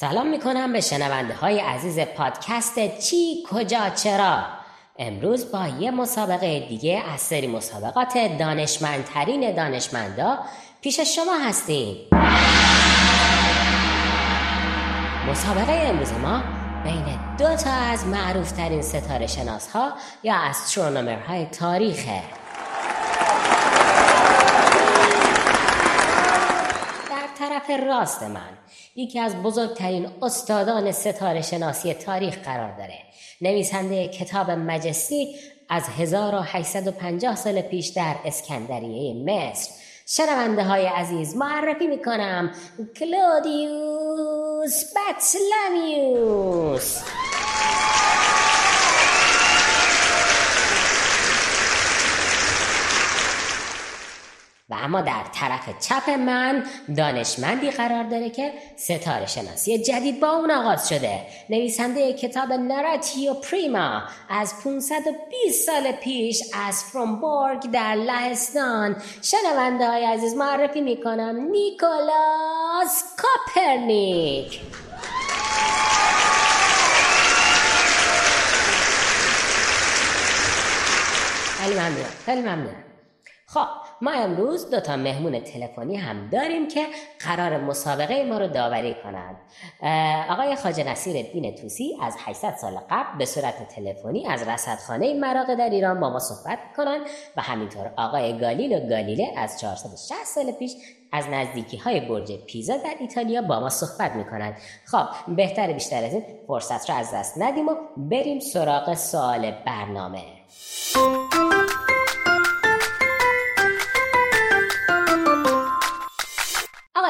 سلام می‌کنم به شنونده های عزیز پادکست چی کجا چرا. امروز با یه مسابقه دیگه از سری مسابقات دانشمندترین دانشمندا پیش شما هستیم. مسابقه امروز ما بین دو تا از معروفترین ستاره شناس ها یا استرونومر های تاریخه در طرف راست من. یکی از بزرگترین استادان ستاره شناسی تاریخ قرار داره. نویسنده کتاب مجستی از 1850 سال پیش در اسکندریه مصر. شنونده های عزیز معرفی می‌کنم. کلودیوس بطلمیوس و اما در طرف چپ من دانشمندی قرار داره که ستاره شناسی جدید با اون آغاز شده. نویسنده کتاب Narratio Prima از 520 سال پیش از فرومبورگ در لهستان. شنونده های عزیز معرفی می‌کنم نیکولاس کاپرنیک. خیلی ممنونم خیلی ممنونم خب ما امروز دو تا مهمون تلفنی هم داریم که قرار مسابقه ما رو داوری کنند. آقای خاج نصیر دین توسی از 800 سال قبل به صورت تلفنی از رصدخانه مراغه در ایران با ما صحبت کنند و همینطور آقای گالیل و گالیله از 460 سال پیش از نزدیکی های برج پیزا در ایتالیا با ما صحبت می‌کنند. خب بهتر بیشتر از این فرصت رو از دست ندیم و بریم سراغ سوال برنامه.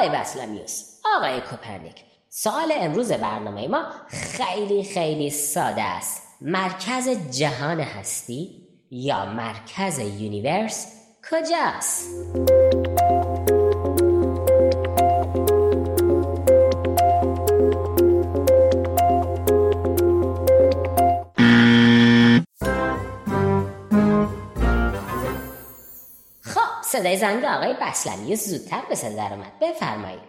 آقای بطلمیوس آقای کوپرنیک سوال امروز برنامه ما خیلی خیلی ساده است مرکز جهان هستی یا مرکز universe کجاست؟ صدای زنگ آقای بسلمیوس زودتر به صدا در اومد. بفرمایید.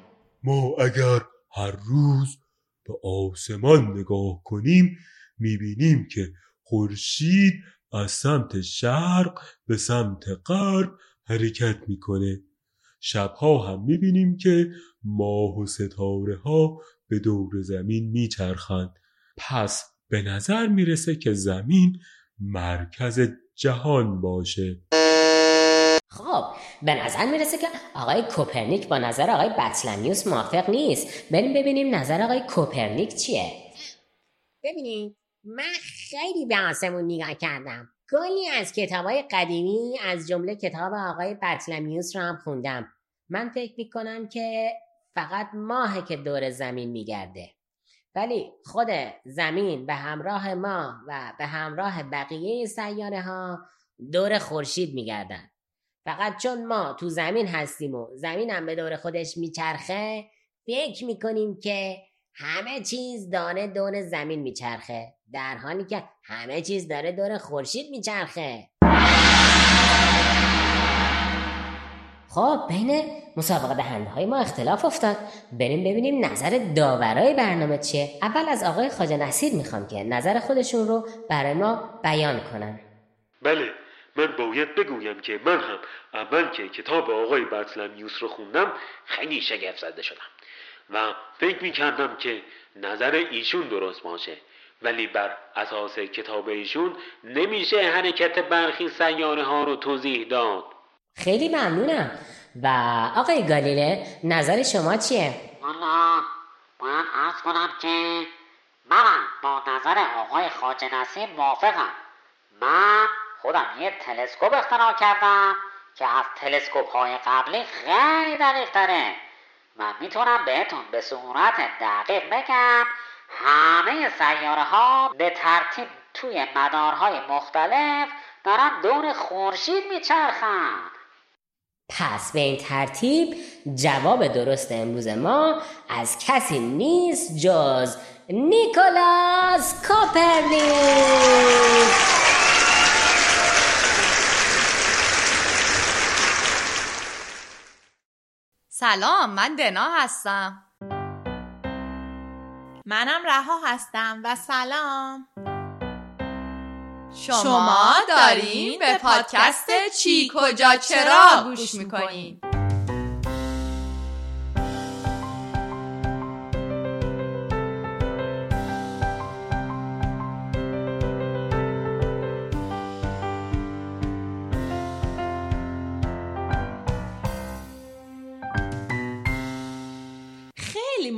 ما اگر هر روز به آسمان نگاه کنیم می‌بینیم که خورشید از سمت شرق به سمت غرب حرکت می‌کنه. شبها هم می‌بینیم که ماه و ستاره ها به دور زمین میچرخند. پس به نظر می‌رسه که زمین مرکز جهان باشه. خب به نظر می‌رسه که آقای کوپرنیک با نظر آقای بطلمیوس موافق نیست. بریم ببینیم نظر آقای کوپرنیک چیه. ببینید من خیلی به آسمون نگاه کردم. کلی از کتاب های قدیمی از جمله کتاب آقای بطلمیوس رو هم خوندم. من فکر می‌کنم که فقط ماهه که دور زمین میگرده. ولی خود زمین به همراه ما و به همراه بقیه سیاره ها دور خورشید میگردن. فقط چون ما تو زمین هستیم و زمین هم به دور خودش میچرخه فکر می‌کنیم که همه چیز داره دور زمین میچرخه. در حالی که همه چیز داره دور خورشید میچرخه. خب بین مسابقه دهنده های ما اختلاف افتاد. بریم ببینیم نظر داورای برنامه چیه. اول از آقای خاجه نصیر می‌خوام که نظر خودشون رو برای ما بیان کنن. بله. من باید بگویم که من هم اول که کتاب آقای بطلمیوس رو خوندم خیلی شگفت زده شدم. و فکر می کردم که نظر ایشون درست باشه ولی بر اساس کتاب ایشون نمیشه حرکت برخی سیاره ها رو توضیح داد. خیلی ممنونم. و آقای گالیله نظر شما چیه؟ والا باید ارز کنم که منم با نظر آقای خاج نصیر موافقم. من خودم یه تلسکوپ اختراع کردم که از تلسکوپ های قبلی خیلی دقیق تره. و می‌تونم بهتون به صورت دقیق بگم همه سیاره ها به ترتیب توی مدارهای مختلف دارن دور خورشید میچرخن. پس به این ترتیب جواب درست امروز ما از کسی نیست جز نیکولاس کوپرنیک سلام من دنا هستم. منم رها هستم و سلام. شما دارین به پادکست چی کجا چرا گوش می‌کنین؟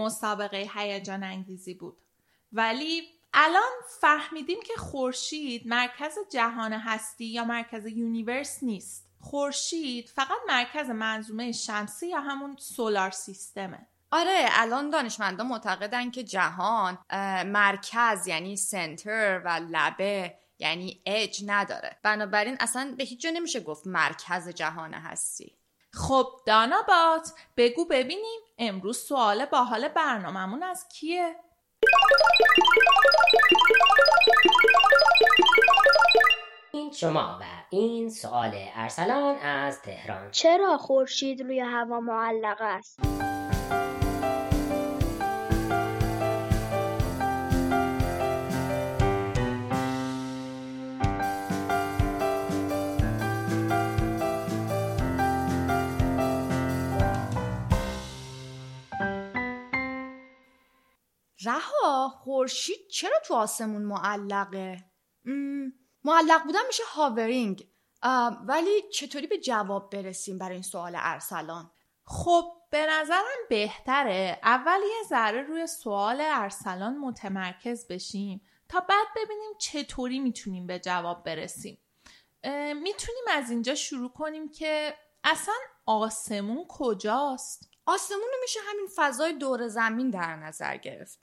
مسابقه هیجان انگیزی بود. ولی الان فهمیدیم که خورشید مرکز جهان هستی یا مرکز یونیورس نیست. خورشید فقط مرکز منظومه شمسی یا همون سولار سیستمه. آره الان دانشمندان معتقدن که جهان مرکز یعنی سنتر و لبه یعنی اج نداره. بنابراین اصلا به هیچ جا نمیشه گفت مرکز جهان هستی. خب دانابات بگو ببینیم امروز سوال با حال برنامهمون از کیه؟ این شما و این سوال ارسلان از تهران چرا خورشید روی هوا معلق است؟ رها خورشید چرا تو آسمون معلقه؟ معلق بودن میشه هاورینگ. ولی چطوری به جواب برسیم برای این سوال ارسلان؟ خب به نظرم بهتره. اول یه ذره روی سوال ارسلان متمرکز بشیم تا بعد ببینیم چطوری می‌تونیم به جواب برسیم. می‌تونیم از اینجا شروع کنیم که اصلا آسمون کجاست؟ آسمون رو میشه همین فضای دور زمین در نظر گرفت.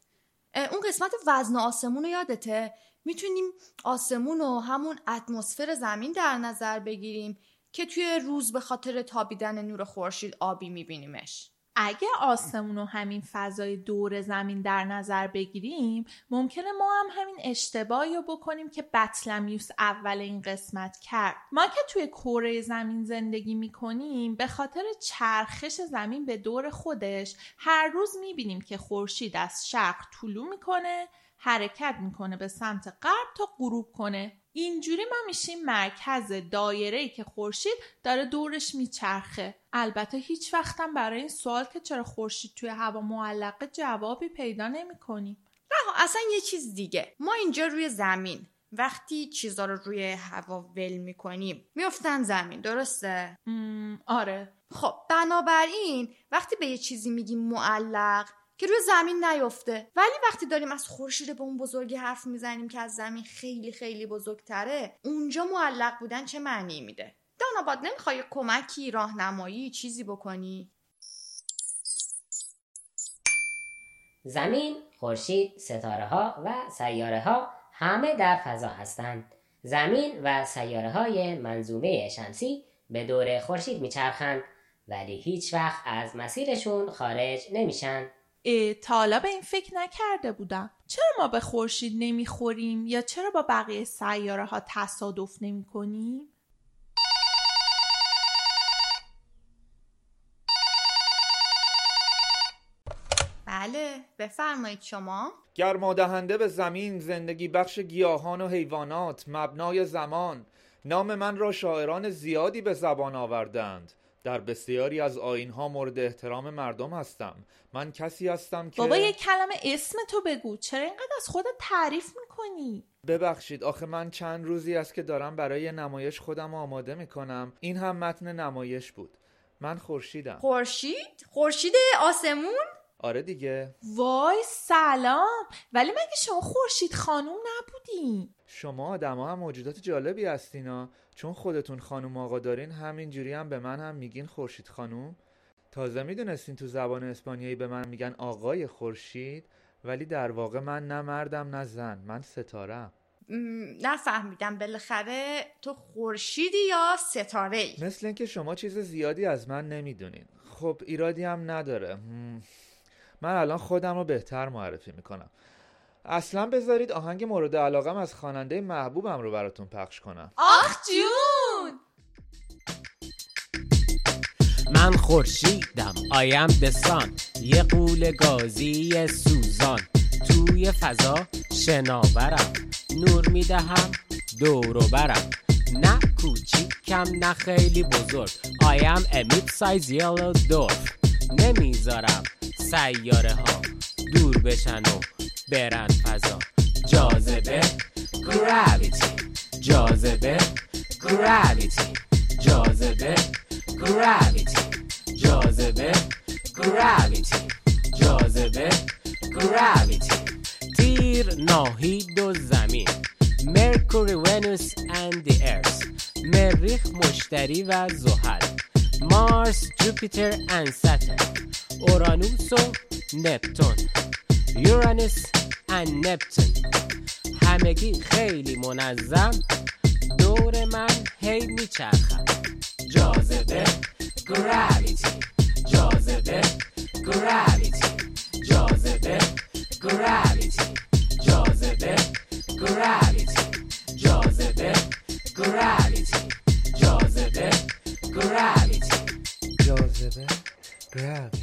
اون قسمت وزن آسمون رو یادته؟ می‌تونیم آسمون و همون اتمسفر زمین در نظر بگیریم که توی روز به خاطر تابیدن نور خورشید آبی میبینیمش. اگه آسمون و همین فضای دور زمین در نظر بگیریم ممکنه ما هم همین اشتباهی رو بکنیم که بطلمیوس اول این قسمت کرد. ما که توی کره زمین زندگی می‌کنیم به خاطر چرخش زمین به دور خودش هر روز می‌بینیم که خورشید از شرق طلوع می‌کنه حرکت می‌کنه به سمت غرب تا غروب کنه. اینجوری ما میشیم مرکز دایره ای که خورشید داره دورش میچرخه. البته هیچ وقتم برای این سوال که چرا خورشید توی هوا معلقه جوابی پیدا نمی‌کنیم رها اصلا یه چیز دیگه. ما اینجا روی زمین. وقتی چیزا رو روی هوا ول می‌کنیم میافتن زمین. درسته؟ آره. خب بنابراین وقتی به یه چیزی میگیم معلق که روی زمین نیفته ولی وقتی داریم از خورشید به اون بزرگی حرف می‌زنیم که از زمین خیلی خیلی بزرگتره اونجا معلق بودن چه معنی میده؟ داناباد نمی‌خوای کمکی راهنمایی چیزی بکنی. زمین خورشید ستاره ها و سیاره ها همه در فضا هستند. زمین و سیاره های منظومه شمسی به دور خورشید میچرخند ولی هیچ وقت از مسیرشون خارج نمیشن. تا حالا به این فکر نکرده بودم. چرا ما به خورشید نمی‌خوریم یا چرا با بقیه سیاره ها تصادف نمی کنیم؟ بله بفرمایید شما. گرمادهنده به زمین زندگی بخش گیاهان و حیوانات مبنای زمان. نام من را شاعران زیادی به زبان آوردند. در بسیاری از آینها مورد احترام مردم هستم. من کسی هستم که بابا یک کلمه اسم تو بگو. چرا اینقدر از خودت تعریف می‌کنی؟ ببخشید آخه من چند روزی است که دارم برای نمایش خودم آماده می‌کنم. این هم متن نمایش بود. من خورشیدم. خورشید؟ خورشید آسمون؟ آره دیگه. وای سلام. ولی مگه شما خورشید خانوم نبودین؟ شما آدما هم موجودات جالبی هستینا چون خودتون خانوم آقا دارین همینجوری هم به من هم میگین خورشید خانوم. تازه می‌دونستین تو زبان اسپانیایی به من میگن آقای خورشید ولی در واقع من نه مردم نه زن. من ستارم. نفهمیدم. بالاخره تو خورشیدی یا ستاره ای مثل اینکه شما چیز زیادی از من نمی‌دونین. خب ایرادی هم نداره. من الان خودم رو بهتر معرفی می‌کنم. اصلا بذارید آهنگ مورد علاقم از خواننده محبوبم رو براتون پخش کنم. آخ جون! من خورشیدم آیم دسان یه قول گازی سوزان. تو توی فضا شناورم نور می‌دهم دور و برم. نه کوچیکم نه خیلی بزرگ. Am a mid-size yellow dwarf. نمی‌ذارم سیاره ها دور بشن و برن فضا. جاذبه gravity جاذبه gravity جاذبه gravity جاذبه gravity جاذبه gravity تیر ناهید و زمین. مرکوری ونوس and the earth مریخ مشتری و زحل. مارس جوپیتر and saturn اورانوس و نپتون یورانوس and نپتون همگی خیلی منظم. دور من هی میچرخم جاذبه gravity. جاذبه gravity. جاذبه gravity. جاذبه gravity. جاذبه gravity. جاذبه gravity. جاذبه گراویتی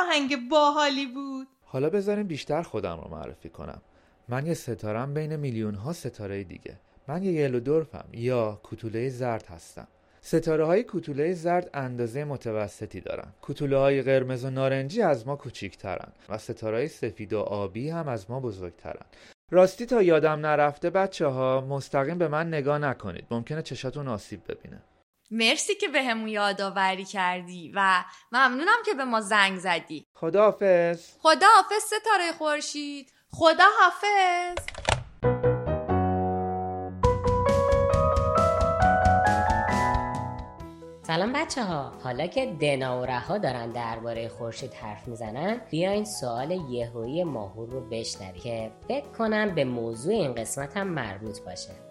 آهنگ باحالی بود. حالا بذاریم بیشتر خودم رو معرفی کنم. من یه ستارم بین میلیون ها ستاره دیگه. من یه یلو دورفم یا کوتوله زرد هستم. ستاره های کوتوله زرد اندازه متوسطی دارن. کوتوله های قرمز و نارنجی از ما کوچیکترن و ستاره های سفید و آبی هم از ما بزرگترن. راستی تا یادم نرفته بچه ها مستقیم به من نگاه نکنید. ممکنه چشاتون آسیب ببینه. مرسی که به همون یادآوری کردی و ممنونم که به ما زنگ زدی. خداحافظ. خدا حافظ ستاره خورشید. خدا حافظ. سلام بچه ها حالا که دنا و رها دارن درباره خورشید حرف می‌زنن بیاین سوال یهویی ماهور رو بشنویم که فکر کنم به موضوع این قسمت هم مربوط باشه.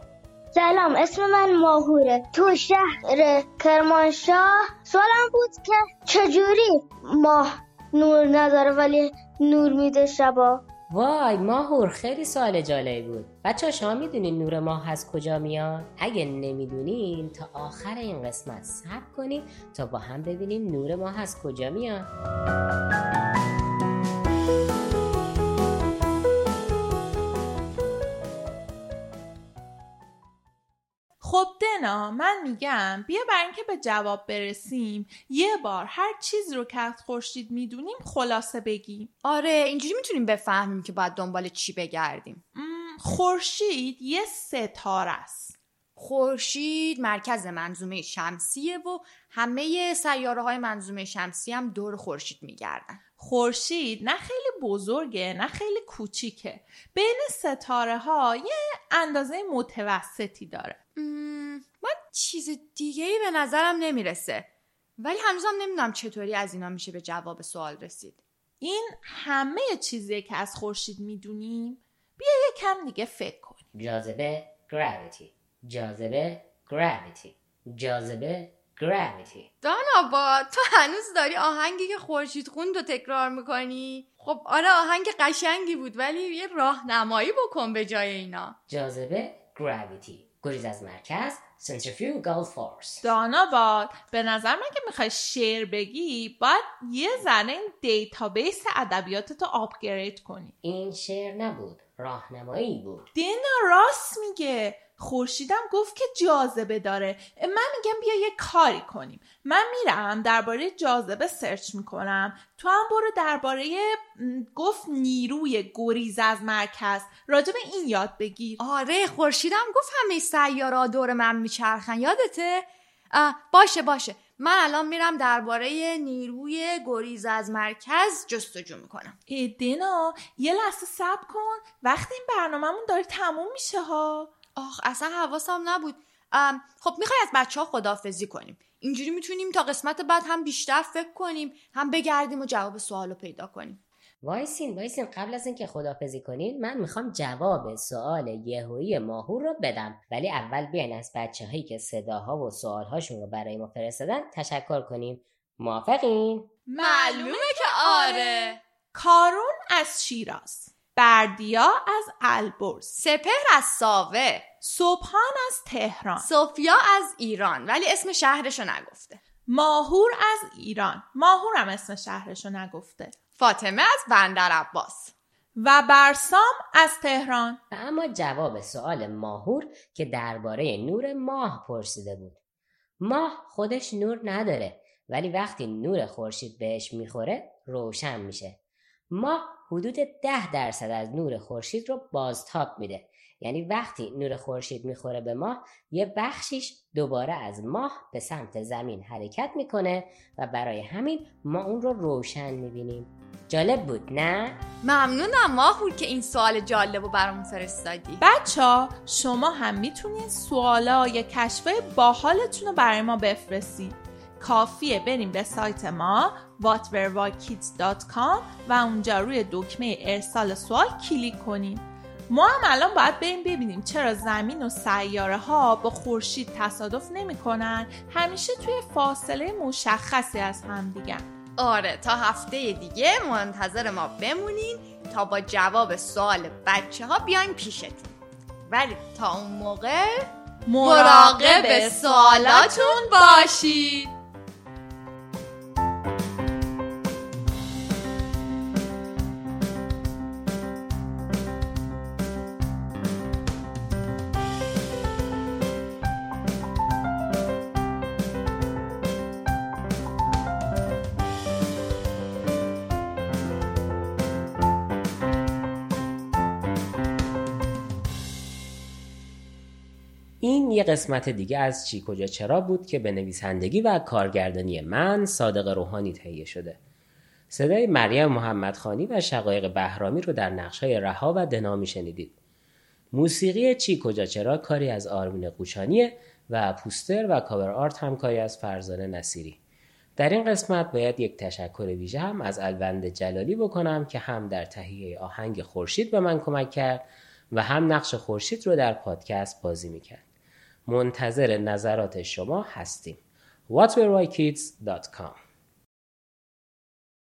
سلام اسم من ماهوره. تو شهر کرمانشاه سوالم بود که چجوری ماه نور نداره ولی نور میده شبا؟ وای ماهور خیلی سوال جالبی بود. بچه شما می‌دونین نور ماه از کجا میاد؟ اگه نمی‌دونین تا آخر این قسمت صبر کنید تا با هم ببینیم نور ماه از کجا میاد. خب دنا من میگم بیا برای اینکه به جواب برسیم یه بار هر چیز رو که از خورشید می‌دونیم خلاصه بگیم. آره اینجوری می‌تونیم بفهمیم که باید دنبال چی بگردیم. خورشید یه ستاره است. خورشید مرکز منظومه شمسیه و همه سیاره های منظومه شمسی هم دور خورشید میگردن. خورشید نه خیلی بزرگه نه خیلی کوچیکه. بین ستاره ها یه اندازه متوسطی داره. من چیز دیگه ای به نظرم nemiرسه ولی هنوزم نمی‌دونم چطوری از اینا میشه به جواب سوال رسید. این همه چیزیه که از خورشید می‌دونیم بیا یه کم دیگه فکر کنیم. جاذبه gravity. جاذبه gravity. جاذبه gravity. دانا با تو هنوز داری آهنگی که خورشید خوند رو تکرار می‌کنی؟ خب آره آهنگ قشنگی بود ولی یه راهنمایی بکن به جای اینا. جاذبه gravity. گریز از مرکز centrifugal force. دانا باد به نظر من که می‌خوای شعر بگی باید یه ذره این database ادبیاتتو upgrade کنی. این شعر نبود راهنمایی بود. دینا راست میگه. خورشیدم گفت که جاذبه داره. من میگم بیا یه کاری کنیم. من میرم درباره جاذبه search می‌کنم. تو هم برو درباره گفت نیروی گریز از مرکز. راجع به این یاد بگیر. آره خورشیدم گفت همه سیارا دور من میچرخن. یادته؟ باشه باشه. من الان میرم درباره نیروی گریز از مرکز جستجو می‌کنم. دینا یه لحظه صبر کن. وقتی این برنامهمون داره تموم میشه ها. آخ اصلا حواسم نبود. خب می‌خوای از بچه ها خدافزی کنیم. اینجوری می‌تونیم تا قسمت بعد هم بیشتر فکر کنیم هم بگردیم و جواب سوال رو پیدا کنیم. وایسین وایسین. قبل از اینکه خدافظی کنین من می‌خوام جواب سوال یهویی ماهور رو بدم. ولی اول بیاین از بچه هایی که صداها و سوالهاشون رو برای ما فرستادن تشکر کنیم. موافقین؟ معلومه که آره. کارون از شیراز. بردیا از البرز سپهر از ساوه سبحان از تهران. سوفیا از ایران ولی اسم شهرشو نگفته. ماهور از ایران. ماهورم اسم شهرشو نگفته. فاطمه از بندر عباس. و برسام از تهران. و اما جواب سوال ماهور که درباره نور ماه پرسیده بود. ماه خودش نور نداره ولی وقتی نور خورشید بهش می‌خوره روشن میشه. ماه حدود ده درصد از نور خورشید رو بازتاب میده. یعنی وقتی نور خورشید می‌خوره به ماه یه بخشیش دوباره از ماه به سمت زمین حرکت می‌کنه و برای همین ما اون رو روشن می‌بینیم. جالب بود نه؟ ممنونم ماهور که این سوال جالب رو برامون فرستادی. بچه ها شما هم می‌تونید سوالا یا کشفای باحالتون رو برای ما بفرستید کافیه. بریم به سایت ما whatverwhykids.com و اونجا روی دکمه ارسال سوال کلیک کنیم. ما هم الان باید بریم ببینیم چرا زمین و سیاره ها با خورشید تصادف نمی‌کنن. همیشه توی فاصله مشخصی از هم دیگه آره تا هفته دیگه منتظر ما بمونین تا با جواب سوال بچه ها بیایم پیشتون. ولی تا اون موقع مراقب سوالاتون باشید. قسمت دیگه از چی کجا چرا بود که به نویسندگی و کارگردانی من صادق روحانی تهیه شده. صدای مریم محمدخانی و شقایق بهرامی رو در نقشهای رها و دنا شنیدید موسیقی چی کجا چرا کاری از آرمین قوچانیه و پوستر و کاور آرت هم کاری از فرزانه نصیری. در این قسمت باید یک تشکر ویژه هم از الوند جلالی بکنم که هم در تهیه آهنگ خورشید به من کمک کرد و هم نقش خورشید رو در پادکست بازی می‌کرد. منتظر نظرات شما هستیم. Whatverwhykids.com